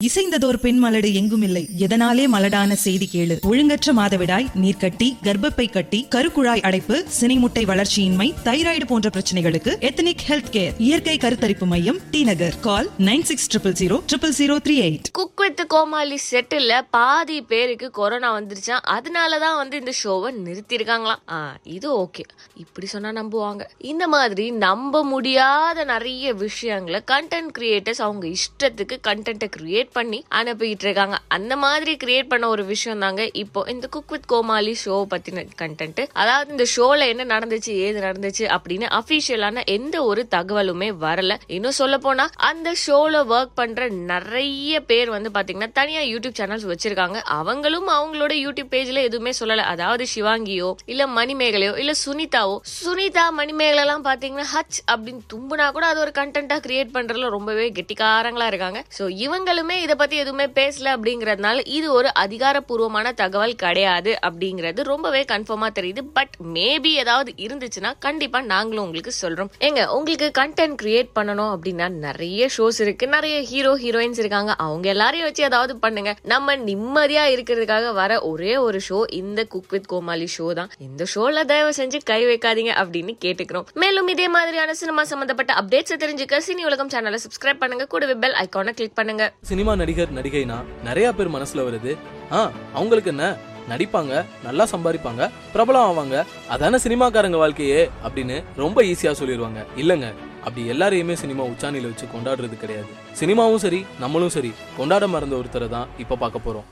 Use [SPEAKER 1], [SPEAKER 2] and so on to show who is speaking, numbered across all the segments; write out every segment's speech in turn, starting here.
[SPEAKER 1] இசைந்ததோர் பெண் மலடு எங்கும் இல்லை. எதனாலே மலடான செய்தி கேளு. ஒழுங்கற்ற மாதவிடாய் நீர்க்கட்டி கர்ப்பப்பை கட்டி கருக்குழாய் அடைப்பு சினைமுட்டை வளர்ச்சியின்மை தைராய்டு போன்ற பிரச்சனைகளுக்கு எத்தனிக் ஹெல்த் கேர். இயற்கை கருத்தரிப்பு மையம் T Nagar. Call nine six triple zero triple zero three eight.
[SPEAKER 2] Cook with Comali settle பாதி பேருக்கு கொரோனா வந்துருச்சான் அதனாலதான் வந்து இந்த ஷோவை நிறுத்தியிருக்காங்களாம். ஆ இது ஓகே. இப்படி சொன்னா நம்புவாங்க. இந்த மாதிரி நம்ப முடியாத நிறைய விஷயங்களை கண்டென்ட் கிரியேட்டர்ஸ் அவங்க இஷ்டத்துக்கு கண்டென்ட்டை கிரியேட் பண்ணி அனுப்பிட்டு இருக்காங்க அந்த மாதிரி கிரியேட் பண்ண ஒரு விஷயம் தாங்க இப்போ இந்த குக் வித் கோமாளி ஷோ பத்தின கண்டென்ட் அதாவது இந்த ஷோல என்ன நடந்துச்சு ஏது நடந்துச்சு அப்படின்னு அபிஷியலான எந்த ஒரு தகவலுமே வரல. இன்னும் சொல்ல போனா அந்த ஷோல ஒர்க் பண்ற நிறைய பேர் வந்து பாத்தீங்கன்னா தனியா யூடியூப் சேனல்ஸ் வச்சிருக்காங்க. அவங்களும் அவங்களோட யூடியூப் பேஜ்ல எதுவுமே சொல்லல. அதாவது சிவாங்கியோ இல்ல மணிமேகலையோ இல்ல சுனிதாவோ. சுனிதா மணிமேகலை எல்லாம் பாத்தீங்கன்னா ஹச் அப்படின்னு தும்புனா கூட அது ஒரு கண்டென்ட்டா கிரியேட் பண்றதுல ரொம்பவே கெட்டிக்காரங்களா இருக்காங்க. சோ இவங்களுமே இதை பத்தி எதுவுமே பேசல அப்படிங்கறதுனால இது ஒரு அதிகாரப்பூர்வமான தகவல் கிடையாது அப்படிங்கிறது ரொம்பவே கன்ஃபார்மா தெரியுது. பட் மேபி ஏதாவது இருந்துச்சுன்னா கண்டிப்பா நாங்களும் உங்களுக்கு சொல்றோம். ஏங்க உங்களுக்கு கண்டென்ட் கிரியேட் பண்ணணும் அப்படின்னா நிறைய ஷோஸ் இருக்கு. நிறைய ஹீரோ ஹீரோயின்ஸ் இருக்காங்க. அவங்க எல்லாரையும் வச்சு ஏதாவது பண்ணுங்க. நம்ம நிம்மதியா இருக்கிறதுக்காக வர ஒரே ஒரு ஷோ இந்த குக் வித் கோமாளி ஷோ தான். இந்த ஷோல தயவு செஞ்சு கை வைக்காதீங்க அப்படின்னு கேட்டுக்கிறோம். மேலும் இதே மாதிரியான சினிமா சம்பந்தப்பட்ட அப்டேட்ஸ் தெரிஞ்சுக்க சினி உலகம் சேனலை சப்ஸ்கிரைப் பண்ணுங்க. கூடவே பெல் ஐக்கானை கிளிக் பண்ணுங்க.
[SPEAKER 3] சினிமா சினிமா நடிகர் நடிகைனா நிறைய பேர் மனசுல வருது. ஆ அவங்களுக்கு என்ன? நடிப்பாங்க நல்லா சம்பாதிப்பாங்க பிரபலம் ஆவாங்க அதான சினிமாக்காரங்க வாழ்க்கையே அப்படின்னு ரொம்ப ஈஸியா சொல்லிடுவாங்க இல்லங்க அப்படி எல்லாரையுமே சினிமா உச்சாணியில வச்சு கொண்டாடுறது கிடையாது. சினிமாவும் சரி நம்மளும் சரி கொண்டாட மறந்த ஒருத்தரை தான் இப்ப பார்க்க போறோம்.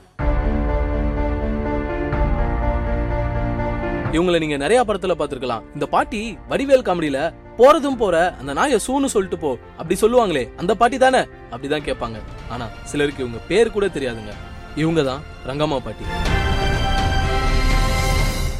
[SPEAKER 3] இவங்களை நீங்க நிறைய படத்துல பாத்துருக்கலாம் இந்த பாட்டி வடிவேல் காமெடியில போறதும் போற அந்த நாயை சூன்னு சொல்லிட்டு போ. அப்படி சொல்லுவாங்களே அந்த பாட்டி தானே? அப்படிதான் கேட்பாங்க. ஆனா சிலருக்கு இவங்க பேர் கூட தெரியாதுங்க. இவங்க தான் ரங்கம்மா பாட்டி.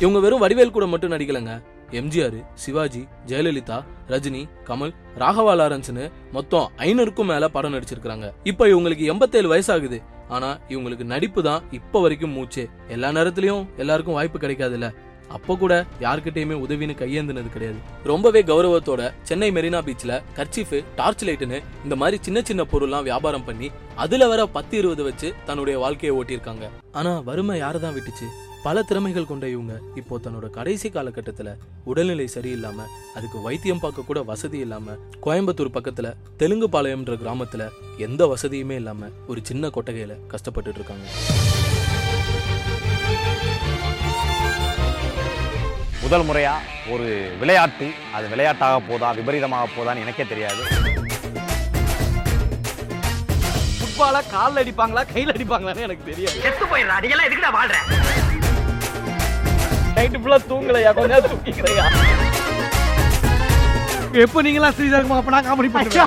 [SPEAKER 3] இவங்க வெறும் வடிவேல் கூட மட்டும் நடிக்கலங்க. எம்ஜிஆர் சிவாஜி ஜெயலலிதா ரஜினி கமல் ராகவா லாரன்ஸ்னு மொத்தம் ஐநூறுக்கும் மேல படம் நடிச்சிருக்காங்க இப்ப இவங்களுக்கு எண்பத்தேழு வயசாகுது. ஆனா இவங்களுக்கு நடிப்பு தான் இப்ப வரைக்கும் மூச்சே. எல்லா நேரத்திலயும் எல்லாருக்கும் வாய்ப்பு கிடைக்காதுல்ல. அப்ப கூட யார்கிட்டயுமே உதவின்னு கையேந்தினது கிடையாது. ரொம்பவே கௌரவத்தோட சென்னை மெரினா பீச்ல கர்ச்சீஃப் டார்ச் லைட்டுன்னு இந்த மாதிரி சின்ன சின்ன பொருள்லாம் வியாபாரம் பண்ணி அதுல வர பத்து இருபது வச்சு தன்னுடைய வாழ்க்கையை ஓட்டியிருக்காங்க. ஆனா வறுமை யாரதான் விட்டுச்சு? பல திறமைகள் கொண்ட இவங்க இப்போ தன்னோட கடைசி காலகட்டத்தில் உடல்நிலை சரியில்லாம அதுக்கு வைத்தியம் பார்க்க கூட வசதி இல்லாம கோயம்புத்தூர் பக்கத்துல தெலுங்கு பாளையம்ன்ற கிராமத்துல எந்த வசதியுமே இல்லாம ஒரு சின்ன கொட்டகையில கஷ்டப்பட்டுட்டு இருக்காங்க.
[SPEAKER 4] முதல் முறையா ஒரு விளையாட்டு அது விளையாட்டாக போதா விபரீதமாக போதான்னு எனக்கே தெரியாது.
[SPEAKER 5] ஃபுட்பால கால்ல அடிப்பாங்களா கையில அடிப்பாங்களான்னு எனக்கு தெரியாது.
[SPEAKER 6] செத்து போயிடுறா எல்லாம் எதுக்குடா வாழ்ற?
[SPEAKER 5] நைட்டு ஃபுல்லா தூங்கலையா? கொஞ்ச நேரம் தூங்கிக்கிறையா? எப்போ நீங்களாம் ஸ்ரீதர்மா அப்ப நான் காமெடி பண்ணுவேன்